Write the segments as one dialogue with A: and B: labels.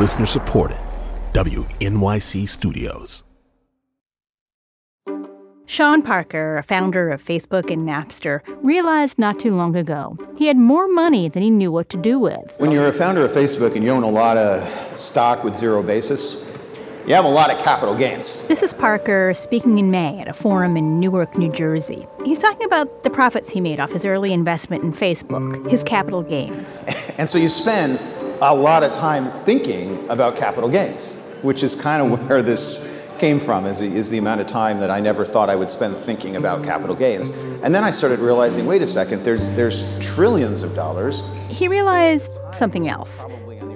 A: Listener supported. WNYC Studios.
B: Sean Parker, a founder of Facebook and Napster, realized not too long ago he had more money than he knew what to do with.
C: When you're a founder of Facebook and you own a lot of stock with zero basis, you have a lot of capital gains.
B: This is Parker speaking in May at a forum in Newark, New Jersey. He's talking about the profits he made off his early investment in Facebook, his capital gains.
C: and so you spend a lot of time thinking about capital gains, which is kind of where this came from is, is the amount of time that I never thought I would spend thinking about capital gains. And then I started realizing, wait a second, there's there's trillions of dollars.
B: He realized something else.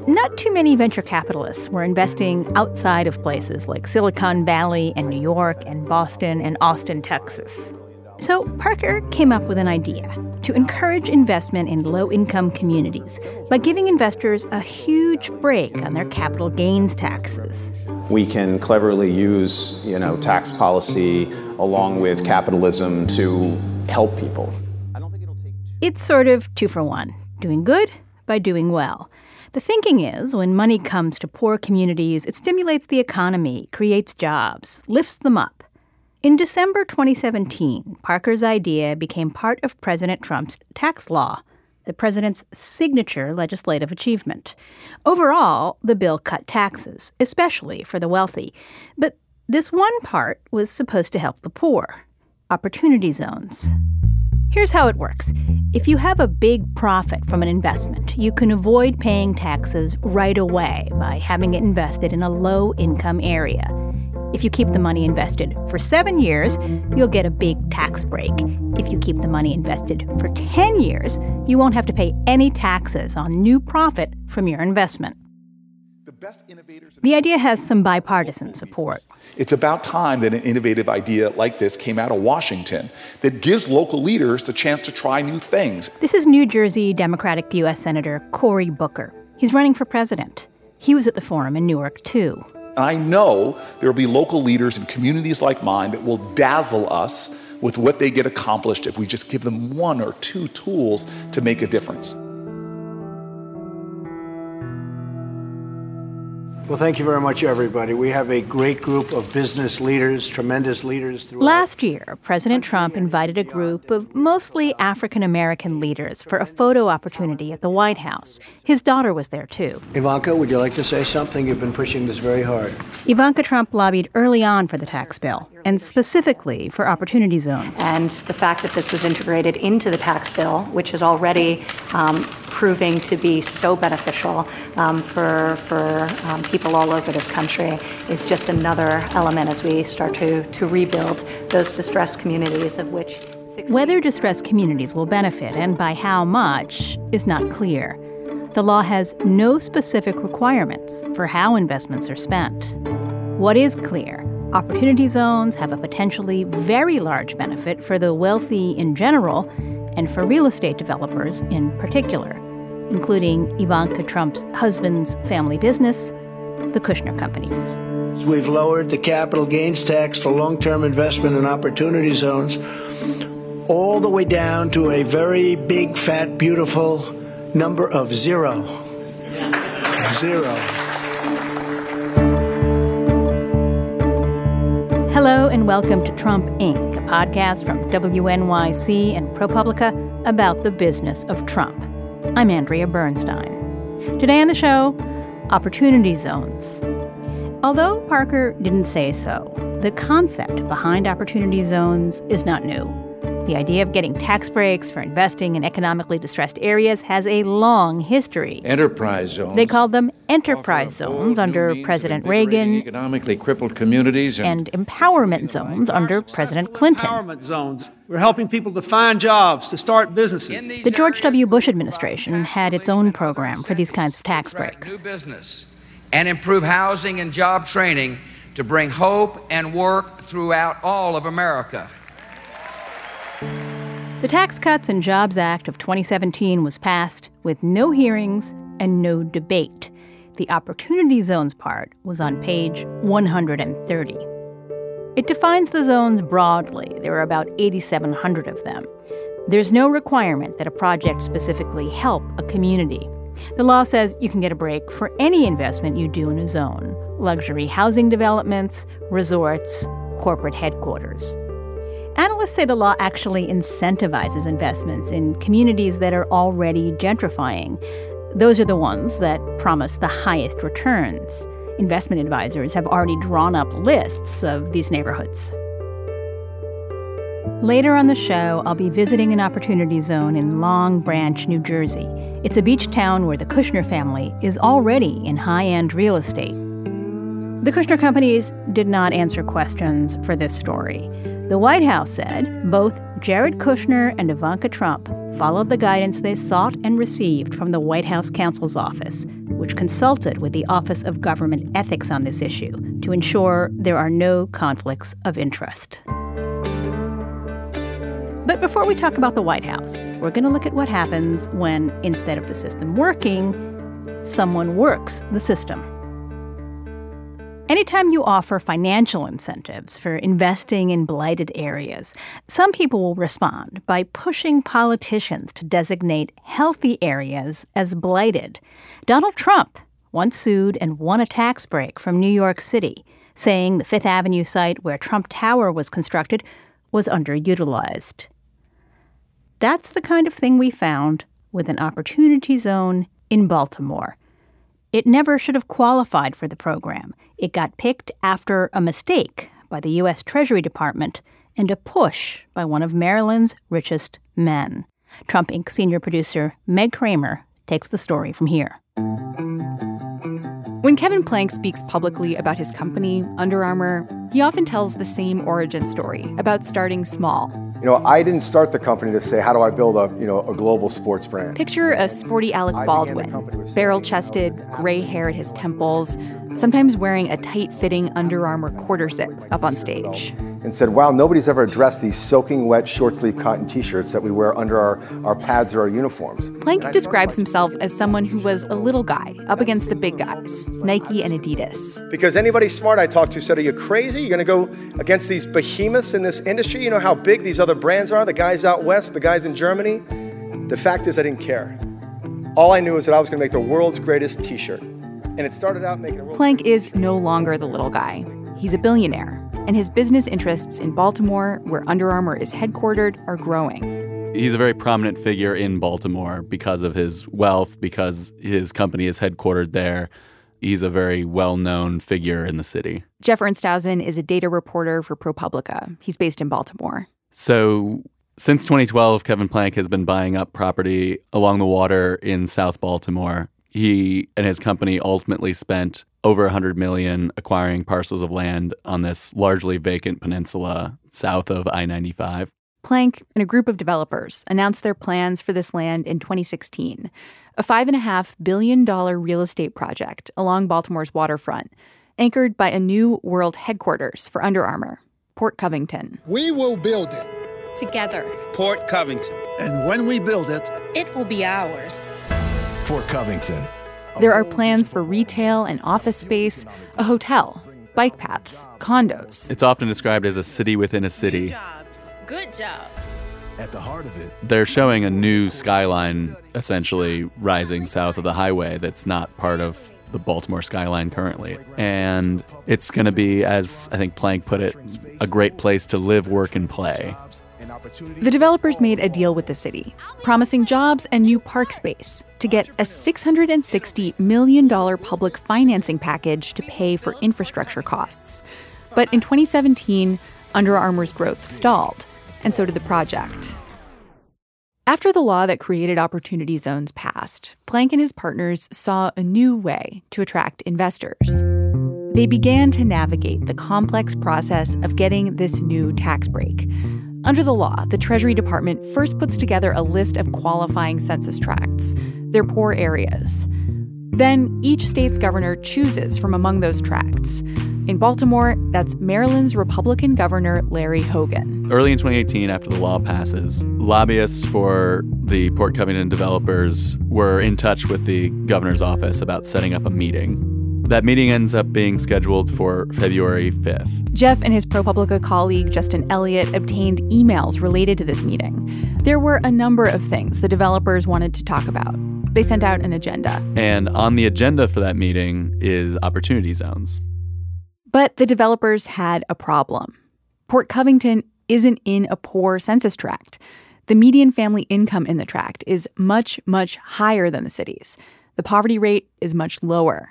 B: Not too many venture capitalists were investing outside of places like Silicon Valley and New York and Boston and Austin, Texas. So Parker came up with an idea to encourage investment in low income communities by giving investors a huge break on their capital gains taxes.
C: We can cleverly use, you know, tax policy along with capitalism to help people.
B: I don't think it'll take it's sort of two for one doing good by doing well. The thinking is when money comes to poor communities, it stimulates the economy, creates jobs, lifts them up. In December 2017, Parker's idea became part of President Trump's tax law, the president's signature legislative achievement. Overall, the bill cut taxes, especially for the wealthy. But this one part was supposed to help the poor opportunity zones. Here's how it works if you have a big profit from an investment, you can avoid paying taxes right away by having it invested in a low income area. If you keep the money invested for seven years, you'll get a big tax break. If you keep the money invested for 10 years, you won't have to pay any taxes on new profit from your investment. The idea has some bipartisan support.
D: It's about time that an innovative idea like this came out of Washington that gives local leaders the chance to try new things.
B: This is New Jersey Democratic U.S. Senator Cory Booker. He's running for president. He was at the forum in Newark, too.
D: I know there will be local leaders in communities like mine that will dazzle us with what they get accomplished if we just give them one or two tools to make a difference.
E: Well, thank you very much, everybody. We have a great group of business leaders, tremendous leaders.
B: Last year, President Trump invited a group of mostly African American leaders for a photo opportunity at the White House. His daughter was there, too.
E: Ivanka, would you like to say something? You've been pushing this very hard.
B: Ivanka Trump lobbied early on for the tax bill, and specifically for opportunity zones.
F: And the fact that this was integrated into the tax bill, which is already um, proving to be so beneficial um, for, for um, people all over this country is just another element as we start to, to rebuild those distressed communities of which.
B: Whether distressed communities will benefit and by how much is not clear. The law has no specific requirements for how investments are spent. What is clear opportunity zones have a potentially very large benefit for the wealthy in general and for real estate developers in particular including Ivanka Trump's husband's family business, the Kushner Companies.
E: We've lowered the capital gains tax for long term investment in opportunity zones all the way down to a very big, fat, beautiful number of zero. Zero.
B: Hello, and welcome to Trump Inc., a podcast from WNYC and ProPublica about the business of Trump. I'm Andrea Bernstein. Today on the show, opportunity zones. Although Parker didn't say so, the concept behind opportunity zones is not new. The idea of getting tax breaks for investing in economically distressed areas has a long history.
G: Enterprise zones.
B: They called them enterprise zones under President Reagan.
G: Economically crippled communities
B: and, and empowerment zones under President Clinton.
H: Empowerment zones. We're helping people to find jobs, to start businesses.
B: The George W. Bush administration had its own program for these kinds of tax breaks.
I: New business and improve housing and job training to bring hope and work throughout all of America.
B: The Tax Cuts and Jobs Act of 2017 was passed with no hearings and no debate. The Opportunity Zones part was on page 130. It defines the zones broadly. There are about 8,700 of them. There's no requirement that a project specifically help a community. The law says you can get a break for any investment you do in a zone luxury housing developments, resorts, corporate headquarters. Analysts say the law actually incentivizes investments in communities that are already gentrifying. Those are the ones that promise the highest returns. Investment advisors have already drawn up lists of these neighborhoods. Later on the show, I'll be visiting an opportunity zone in Long Branch, New Jersey. It's a beach town where the Kushner family is already in high end real estate. The Kushner companies did not answer questions for this story. The White House said both Jared Kushner and Ivanka Trump followed the guidance they sought and received from the White House counsel's office, which consulted with the Office of Government Ethics on this issue to ensure there are no conflicts of interest. But before we talk about the White House, we're going to look at what happens when, instead of the system working, someone works the system. Anytime you offer financial incentives for investing in blighted areas, some people will respond by pushing politicians to designate healthy areas as blighted. Donald Trump once sued and won a tax break from New York City, saying the Fifth Avenue site where Trump Tower was constructed was underutilized. That's the kind of thing we found with an opportunity zone in Baltimore. It never should have qualified for the program. It got picked after a mistake by the U.S. Treasury Department and a push by one of Maryland's richest men. Trump Inc. senior producer Meg Kramer takes the story from here.
J: When Kevin Plank speaks publicly about his company, Under Armour, he often tells the same origin story about starting small
K: you know, I didn't start the company to say, how do I build a, you know, a global sports brand?
J: Picture a sporty Alec Baldwin, barrel-chested, gray hair at his temples, sometimes wearing a tight-fitting Under Armour quarter zip up on stage.
K: And said, wow, nobody's ever addressed these soaking wet short-sleeve cotton t-shirts that we wear under our, our pads or our uniforms.
J: Plank describes himself as someone who was a little guy up against the big guys, Nike and Adidas.
K: Because anybody smart I talked to said, are you crazy? You're going to go against these behemoths in this industry? You know how big these other brands are, the guys out west, the guys in Germany? The fact is I didn't care. All I knew was that I was going to make the world's greatest t-shirt. And it started out making the
J: Plank is no longer the little guy. He's a billionaire and his business interests in Baltimore, where Under Armour is headquartered, are growing.
L: He's a very prominent figure in Baltimore because of his wealth, because his company is headquartered there. He's a very well known figure in the city.
J: Jeff Ernsthausen is a data reporter for ProPublica. He's based in Baltimore.
L: So, since 2012, Kevin Plank has been buying up property along the water in South Baltimore. He and his company ultimately spent over 100 million acquiring parcels of land on this largely vacant peninsula south of I-95.
J: Plank and a group of developers announced their plans for this land in 2016, a $5.5 billion real estate project along Baltimore's waterfront, anchored by a new world headquarters for Under Armour, Port Covington.
M: We will build it.
N: Together.
M: Port Covington.
O: And when we build it,
N: it will be ours.
A: Port Covington
J: there are plans for retail and office space, a hotel, bike paths, condos.
L: It's often described as a city within a city.
N: Good jobs. Good jobs.
A: At the heart of it,
L: they're showing a new skyline essentially rising south of the highway that's not part of the Baltimore skyline currently. And it's going to be, as I think Plank put it, a great place to live, work, and play.
J: The developers made a deal with the city, promising jobs and new park space to get a $660 million public financing package to pay for infrastructure costs. But in 2017, Under Armour's growth stalled, and so did the project. After the law that created opportunity zones passed, Plank and his partners saw a new way to attract investors. They began to navigate the complex process of getting this new tax break under the law, the Treasury Department first puts together a list of qualifying census tracts, their poor areas. Then each state's governor chooses from among those tracts. In Baltimore, that's Maryland's Republican Governor Larry Hogan.
L: Early in 2018, after the law passes, lobbyists for the Port Covington developers were in touch with the governor's office about setting up a meeting. That meeting ends up being scheduled for February 5th.
J: Jeff and his ProPublica colleague Justin Elliott obtained emails related to this meeting. There were a number of things the developers wanted to talk about They sent out an agenda.
L: And on the agenda for that meeting is opportunity zones.
J: But the developers had a problem. Port Covington isn't in a poor census tract. The median family income in the tract is much, much higher than the city's. The poverty rate is much lower.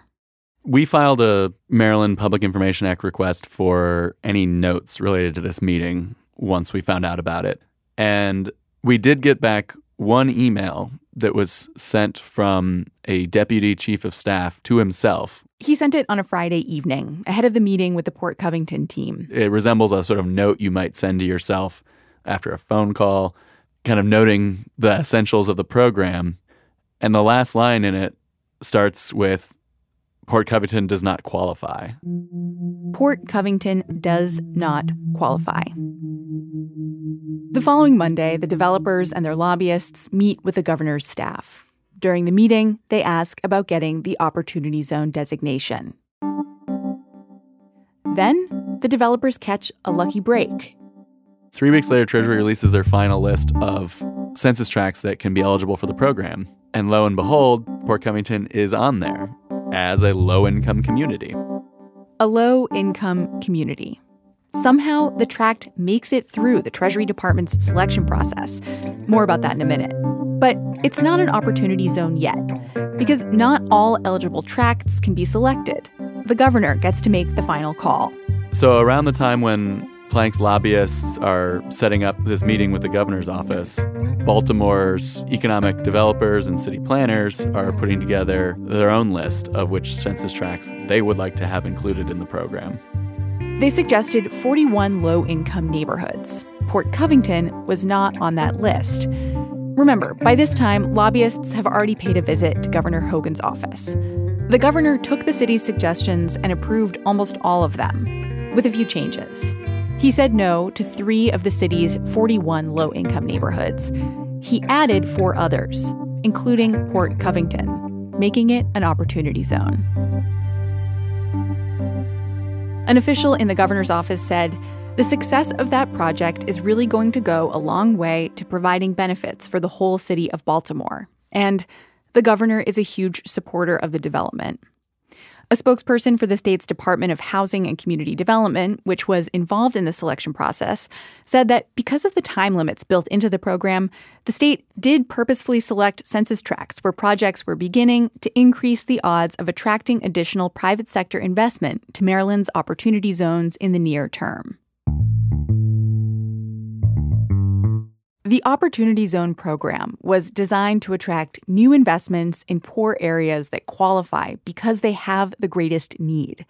L: We filed a Maryland Public Information Act request for any notes related to this meeting once we found out about it. And we did get back one email that was sent from a deputy chief of staff to himself.
J: He sent it on a Friday evening, ahead of the meeting with the Port Covington team.
L: It resembles a sort of note you might send to yourself after a phone call, kind of noting the essentials of the program. And the last line in it starts with Port Covington does not qualify.
J: Port Covington does not qualify. The following Monday, the developers and their lobbyists meet with the governor's staff. During the meeting, they ask about getting the Opportunity Zone designation. Then, the developers catch a lucky break.
L: Three weeks later, Treasury releases their final list of census tracts that can be eligible for the program. And lo and behold, Port Covington is on there as a low income community.
J: A low income community. Somehow, the tract makes it through the Treasury Department's selection process. More about that in a minute. But it's not an opportunity zone yet, because not all eligible tracts can be selected. The governor gets to make the final call.
L: So, around the time when Plank's lobbyists are setting up this meeting with the governor's office, Baltimore's economic developers and city planners are putting together their own list of which census tracts they would like to have included in the program.
J: They suggested 41 low income neighborhoods. Port Covington was not on that list. Remember, by this time, lobbyists have already paid a visit to Governor Hogan's office. The governor took the city's suggestions and approved almost all of them, with a few changes. He said no to three of the city's 41 low income neighborhoods. He added four others, including Port Covington, making it an opportunity zone. An official in the governor's office said the success of that project is really going to go a long way to providing benefits for the whole city of Baltimore. And the governor is a huge supporter of the development. A spokesperson for the state's Department of Housing and Community Development, which was involved in the selection process, said that because of the time limits built into the program, the state did purposefully select census tracts where projects were beginning to increase the odds of attracting additional private sector investment to Maryland's opportunity zones in the near term. The Opportunity Zone program was designed to attract new investments in poor areas that qualify because they have the greatest need.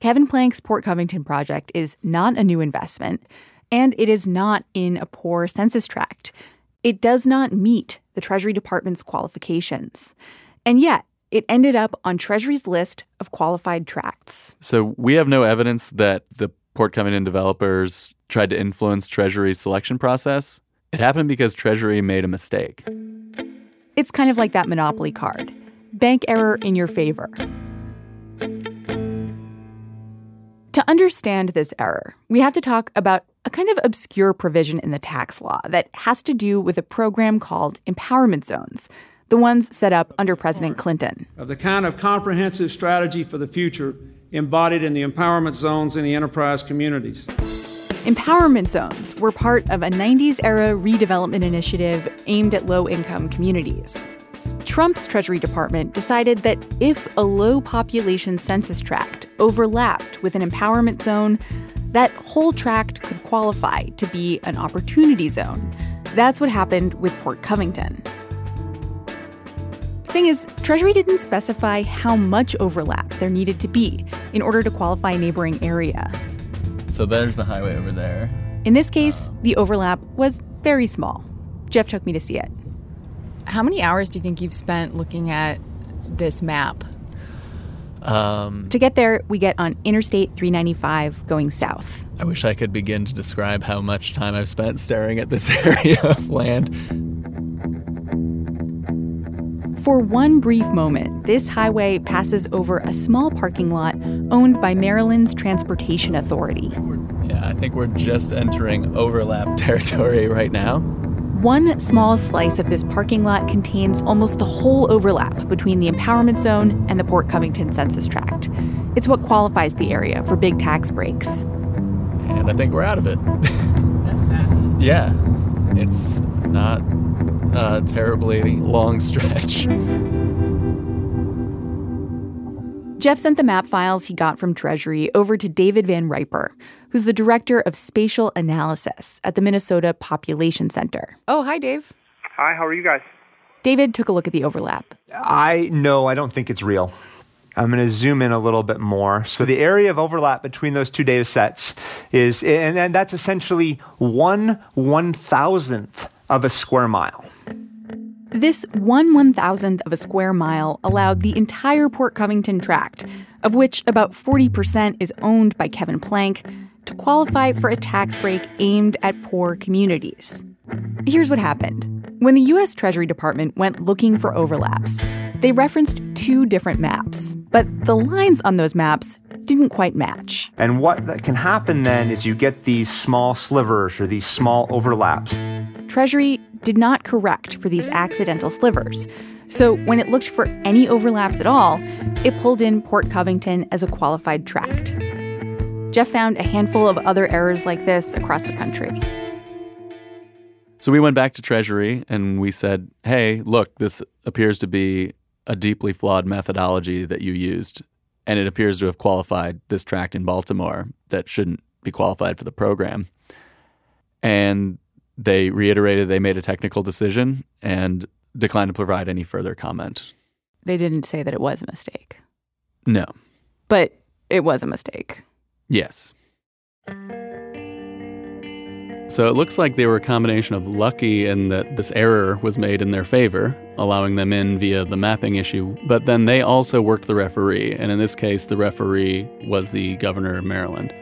J: Kevin Plank's Port Covington project is not a new investment, and it is not in a poor census tract. It does not meet the Treasury Department's qualifications. And yet, it ended up on Treasury's list of qualified tracts.
L: So we have no evidence that the Port Covington developers tried to influence Treasury's selection process. It happened because Treasury made a mistake.
J: It's kind of like that Monopoly card bank error in your favor. To understand this error, we have to talk about a kind of obscure provision in the tax law that has to do with a program called empowerment zones, the ones set up under President Clinton.
H: Of the kind of comprehensive strategy for the future embodied in the empowerment zones in the enterprise communities.
J: Empowerment zones were part of a 90s era redevelopment initiative aimed at low income communities. Trump's Treasury Department decided that if a low population census tract overlapped with an empowerment zone, that whole tract could qualify to be an opportunity zone. That's what happened with Port Covington. Thing is, Treasury didn't specify how much overlap there needed to be in order to qualify a neighboring area.
L: So there's the highway over there.
J: In this case, the overlap was very small. Jeff took me to see it.
O: How many hours do you think you've spent looking at this map?
L: Um,
J: To get there, we get on Interstate 395 going south.
L: I wish I could begin to describe how much time I've spent staring at this area of land.
J: For one brief moment, this highway passes over a small parking lot owned by Maryland's Transportation Authority.
L: Yeah, I think we're just entering overlap territory right now.
J: One small slice of this parking lot contains almost the whole overlap between the empowerment zone and the Port Covington census tract. It's what qualifies the area for big tax breaks.
L: And I think we're out of it. That's fast. yeah. It's not a terribly long stretch.
J: Jeff sent the map files he got from Treasury over to David Van Riper, who's the director of spatial analysis at the Minnesota Population Center. Oh, hi, Dave.
P: Hi, how are you guys?
J: David took a look at the overlap.
Q: I no, I don't think it's real. I'm going to zoom in a little bit more. So the area of overlap between those two data sets is, and, and that's essentially one one thousandth of a square mile.
J: This one one thousandth of a square mile allowed the entire Port Covington tract, of which about 40% is owned by Kevin Plank, to qualify for a tax break aimed at poor communities. Here's what happened. When the U.S. Treasury Department went looking for overlaps, they referenced two different maps, but the lines on those maps didn't quite match.
Q: And what can happen then is you get these small slivers or these small overlaps.
J: Treasury did not correct for these accidental slivers. So when it looked for any overlaps at all, it pulled in Port Covington as a qualified tract. Jeff found a handful of other errors like this across the country.
L: So we went back to Treasury and we said, hey, look, this appears to be a deeply flawed methodology that you used. And it appears to have qualified this tract in Baltimore that shouldn't be qualified for the program. And they reiterated they made a technical decision and declined to provide any further comment.
J: They didn't say that it was a mistake.
L: No.
J: But it was a mistake.
L: Yes. So it looks like they were a combination of lucky and that this error was made in their favor, allowing them in via the mapping issue, but then they also worked the referee, and in this case, the referee was the governor of Maryland.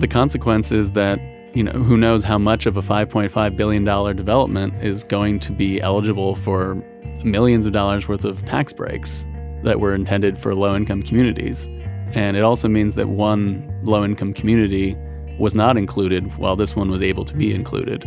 L: The consequence is that you know, who knows how much of a $5.5 billion development is going to be eligible for millions of dollars worth of tax breaks that were intended for low income communities. And it also means that one low income community was not included while this one was able to be included.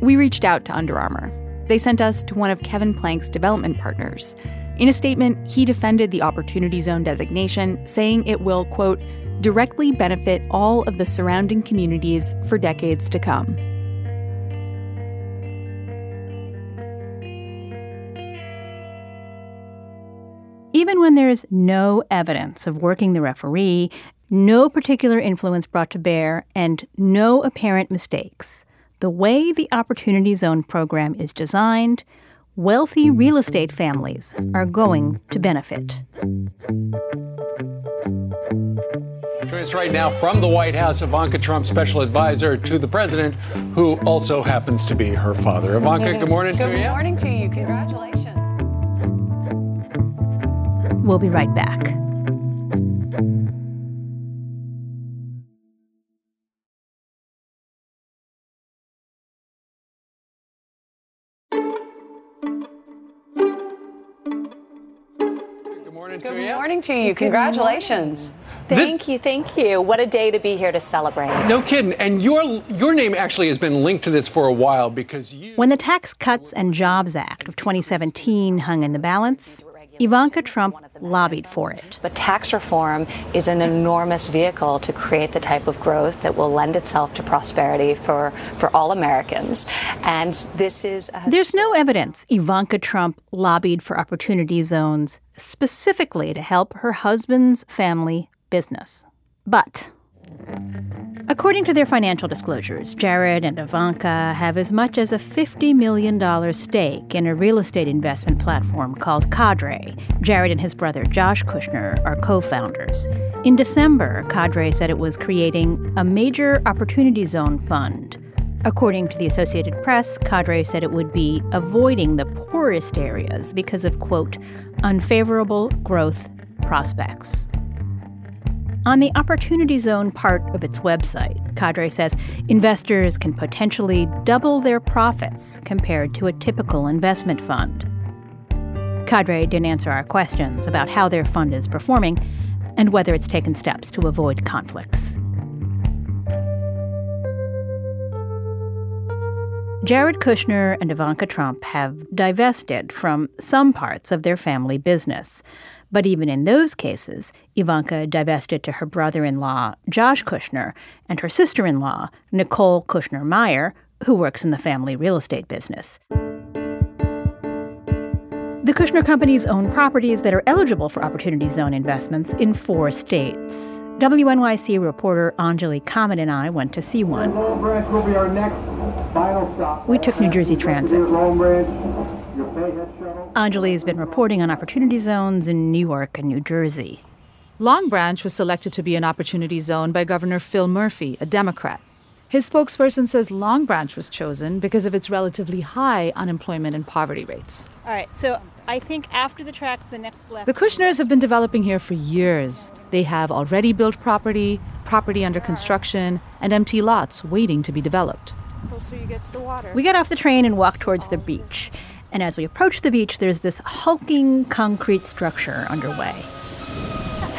J: We reached out to Under Armour. They sent us to one of Kevin Plank's development partners. In a statement, he defended the Opportunity Zone designation, saying it will, quote, directly benefit all of the surrounding communities for decades to come.
B: Even when there is no evidence of working the referee, no particular influence brought to bear, and no apparent mistakes, the way the Opportunity Zone program is designed, wealthy real estate families are going to benefit.
R: Joining us right now from the White House, Ivanka Trump, special advisor to the president, who also happens to be her father. Ivanka, good morning
S: good
R: to you.
S: Good morning to you. Congratulations.
B: We'll be right back.
R: Morning to you.
S: Congratulations.
N: Thank you, thank you. What a day to be here to celebrate.
R: No kidding. And your your name actually has been linked to this for a while because you
B: When the Tax Cuts and Jobs Act of 2017 hung in the balance, Ivanka Trump lobbied for it.
N: But tax reform is an enormous vehicle to create the type of growth that will lend itself to prosperity for, for all Americans. And this is a
B: There's no evidence Ivanka Trump lobbied for opportunity zones specifically to help her husband's family business. But according to their financial disclosures, Jared and Ivanka have as much as a $50 million stake in a real estate investment platform called Cadre. Jared and his brother Josh Kushner are co founders. In December, Cadre said it was creating a major opportunity zone fund. According to the Associated Press, Cadre said it would be avoiding the poorest areas because of, quote, unfavorable growth prospects. On the Opportunity Zone part of its website, Cadre says investors can potentially double their profits compared to a typical investment fund. Cadre didn't answer our questions about how their fund is performing and whether it's taken steps to avoid conflicts. Jared Kushner and Ivanka Trump have divested from some parts of their family business. But even in those cases, Ivanka divested to her brother in law, Josh Kushner, and her sister in law, Nicole Kushner Meyer, who works in the family real estate business. The Kushner companies own properties that are eligible for Opportunity Zone investments in four states. WNYC reporter Anjali Kamat and I went to see one. We took New Jersey Transit. Anjali has been reporting on opportunity zones in New York and New Jersey.
P: Long Branch was selected to be an opportunity zone by Governor Phil Murphy, a Democrat. His spokesperson says Long Branch was chosen because of its relatively high unemployment and poverty rates.
B: All right, so I think after the tracks, the next left.
P: The Kushners have been developing here for years. They have already built property, property under construction, and empty lots waiting to be developed.
B: Closer you get to the water. We got off the train and walked towards the beach. And as we approach the beach, there's this hulking concrete structure underway.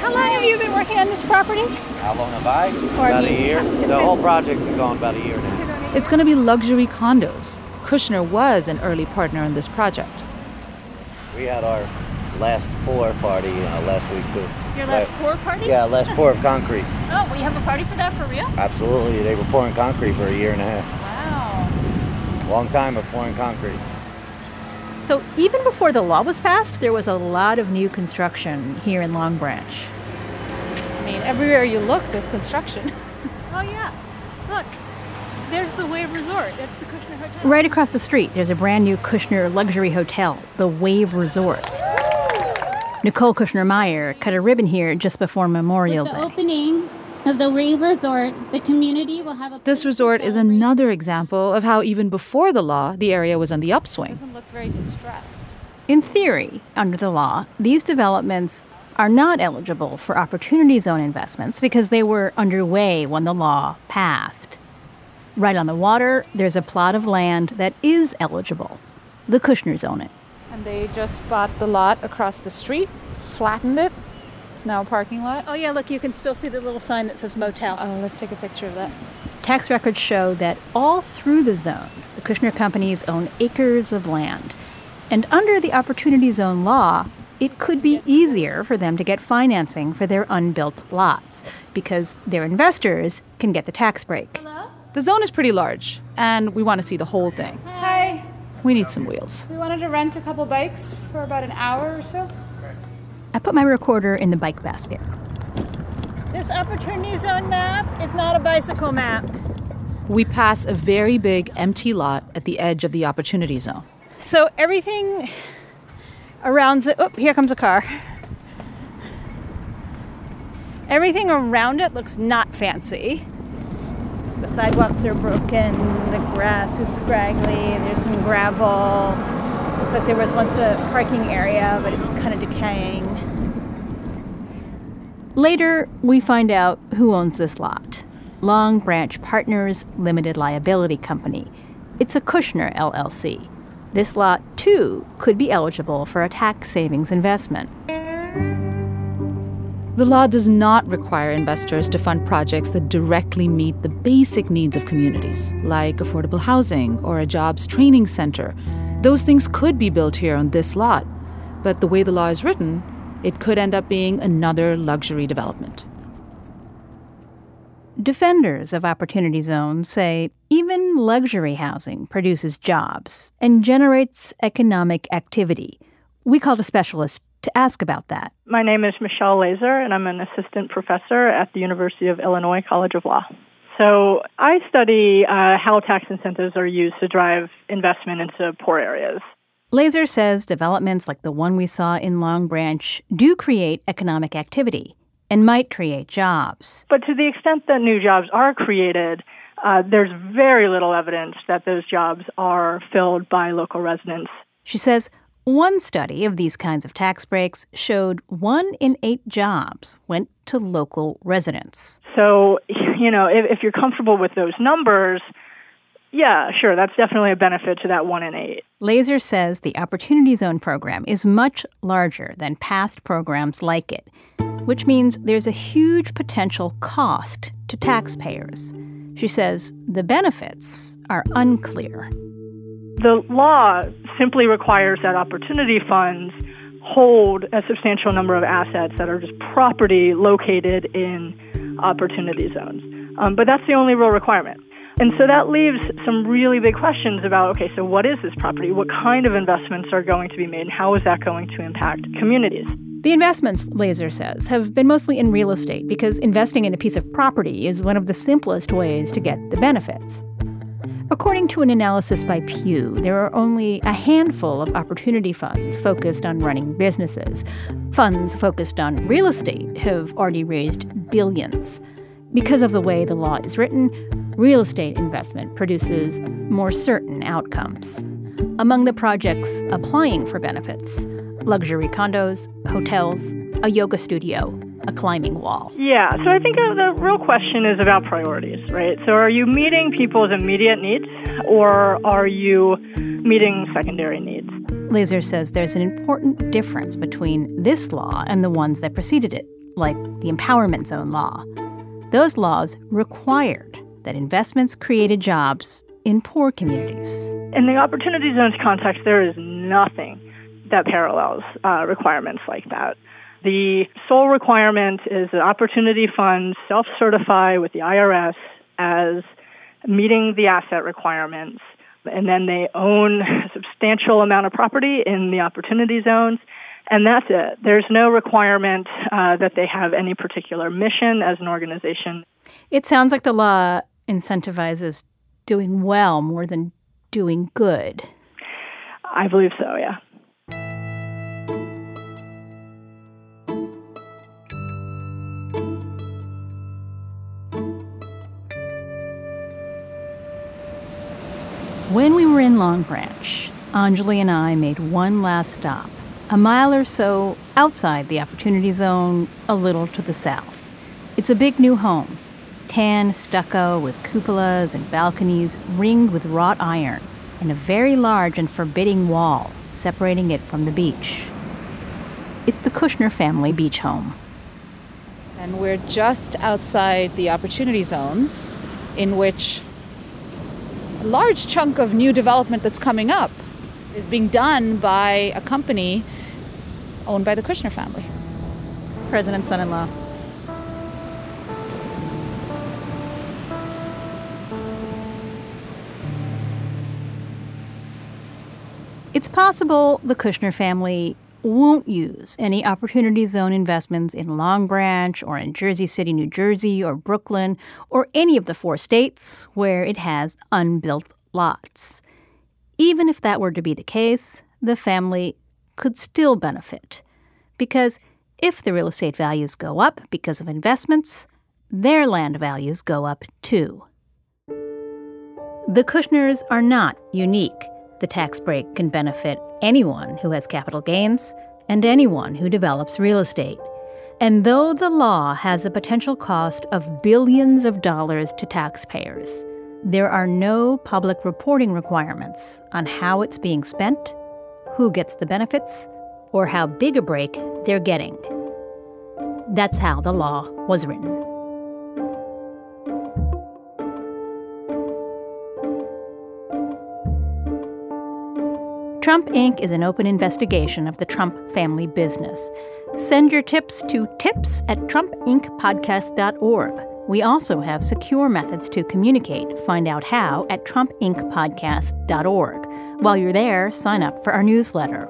B: How long have you been working on this property?
T: How long have I? about a year. The whole project's been going about a year now.
P: It's going to be luxury condos. Kushner was an early partner in this project.
T: We had our last pour party uh, last week too.
B: Your last pour party?
T: Yeah, last pour of concrete.
B: Oh, we have a party for that for real?
T: Absolutely, they were pouring concrete for a year and a half.
B: Wow.
T: Long time of pouring concrete.
B: So even before the law was passed, there was a lot of new construction here in Long Branch.
P: I mean, everywhere you look, there's construction.
B: oh yeah, look, there's the Wave Resort. That's the Kushner Hotel. Right across the street, there's a brand new Kushner luxury hotel, the Wave Resort. Nicole Kushner Meyer cut a ribbon here just before Memorial
U: With the
B: Day.
U: opening of the Wave Resort, the community will have a.
P: This resort is another example of how even before the law, the area was on the upswing.
U: Doesn't look very distressed.
B: In theory, under the law, these developments are not eligible for Opportunity Zone investments because they were underway when the law passed. Right on the water, there's a plot of land that is eligible. The Kushners own it.
P: And they just bought the lot across the street, flattened it. It's now a parking lot.
B: Oh, yeah, look, you can still see the little sign that says motel.
P: Oh, let's take a picture of that.
B: Tax records show that all through the zone, the Kushner companies own acres of land. And under the Opportunity Zone law, it could be easier for them to get financing for their unbuilt lots because their investors can get the tax break. Hello?
P: The zone is pretty large, and we want to see the whole thing.
U: Hi.
P: We need some wheels.
U: We wanted to rent a couple bikes for about an hour or so.
B: I put my recorder in the bike basket.
U: This Opportunity Zone map is not a bicycle map.
P: We pass a very big empty lot at the edge of the Opportunity Zone.
B: So everything around it. Oh, here comes a car. Everything around it looks not fancy. The sidewalks are broken, the grass is scraggly, there's some gravel. Looks like there was once a parking area, but it's kind of decaying. Later, we find out who owns this lot Long Branch Partners Limited Liability Company. It's a Kushner LLC. This lot, too, could be eligible for a tax savings investment.
P: The law does not require investors to fund projects that directly meet the basic needs of communities, like affordable housing or a jobs training center. Those things could be built here on this lot, but the way the law is written, it could end up being another luxury development.
B: Defenders of Opportunity Zones say even luxury housing produces jobs and generates economic activity. We called a specialist to ask about that.
V: My name is Michelle Layser, and I'm an assistant professor at the University of Illinois College of Law. So I study uh, how tax incentives are used to drive investment into poor areas.
B: Layser says developments like the one we saw in Long Branch do create economic activity and might create jobs.
V: But to the extent that new jobs are created, uh, there's very little evidence that those jobs are filled by local residents.
B: She says one study of these kinds of tax breaks showed one in eight jobs went to local residents.
V: So, you know, if, if you're comfortable with those numbers, yeah, sure, that's definitely a benefit to that one in eight.
B: Layser says the Opportunity Zone program is much larger than past programs like it, which means there's a huge potential cost to taxpayers. She says The benefits are unclear.
V: The law simply requires that opportunity funds hold a substantial number of assets that are just property located in opportunity zones. Um, but that's the only real requirement. And so that leaves some really big questions about okay, so what is this property? What kind of investments are going to be made? And how is that going to impact communities?
B: The investments, Layser says, have been mostly in real estate because investing in a piece of property is one of the simplest ways to get the benefits. According to an analysis by Pew, there are only a handful of opportunity funds focused on running businesses. Funds focused on real estate have already raised billions. Because of the way the law is written, real estate investment produces more certain outcomes. Among the projects applying for benefits, luxury condos, hotels, a yoga studio, a climbing wall.
V: Yeah, so I think uh, the real question is about priorities, right? So are you meeting people's immediate needs or are you meeting secondary needs?
B: Layser says there's an important difference between this law and the ones that preceded it, like the Empowerment Zone law. Those laws required that investments created jobs in poor communities.
V: In the Opportunity Zones context, there is nothing that parallels uh, requirements like that. The sole requirement is that opportunity funds self certify with the IRS as meeting the asset requirements, and then they own a substantial amount of property in the opportunity zones. And that's it. There's no requirement uh, that they have any particular mission as an organization.
B: It sounds like the law incentivizes doing well more than doing good.
V: I believe so, yeah.
B: When we were in Long Branch, Anjali and I made one last stop, a mile or so outside the Opportunity Zone, a little to the south. It's a big new home, tan stucco with cupolas and balconies ringed with wrought iron, and a very large and forbidding wall separating it from the beach. It's the Kushner family beach home.
P: And we're just outside the opportunity zones in which large chunk of new development that's coming up is being done by a company owned by the Kushner family.
B: President's son in law. It's possible the Kushner family won't use any Opportunity Zone investments in Long Branch or in Jersey City, New Jersey, or Brooklyn, or any of the four states where it has unbuilt lots. Even if that were to be the case, the family could still benefit. Because if the real estate values go up because of investments, their land values go up too. The Kushners are not unique. The tax break can benefit anyone who has capital gains and anyone who develops real estate. And though the law has a potential cost of billions of dollars to taxpayers, there are no public reporting requirements on how it's being spent, who gets the benefits, or how big a break they're getting. That's how the law was written. Trump Inc. is an open investigation of the Trump family business. Send your tips to tips at trumpincpodcast.org. We also have secure methods to communicate. Find out how at trumpincpodcast.org. While you're there, sign up for our newsletter.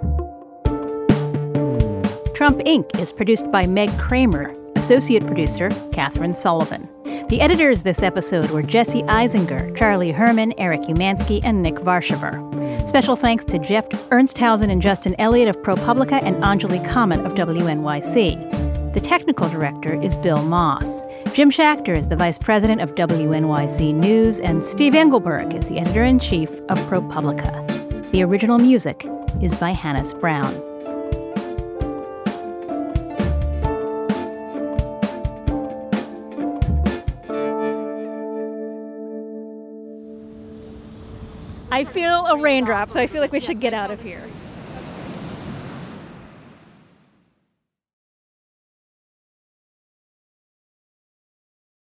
B: Trump Inc. is produced by Meg Kramer, associate producer Katherine Sullivan. The editors this episode were Jesse Eisinger, Charlie Herman, Eric Umansky, and Nick Varchaver. Special thanks to Jeff Ernsthausen and Justin Elliott of ProPublica and Anjali Kamat of WNYC. The technical director is Bill Moss. Jim Schachter is the vice president of WNYC News, and Steve Engelberg is the editor in chief of ProPublica. The original music is by Hannis Brown.
U: I feel a raindrop, so I feel like we should get out of here.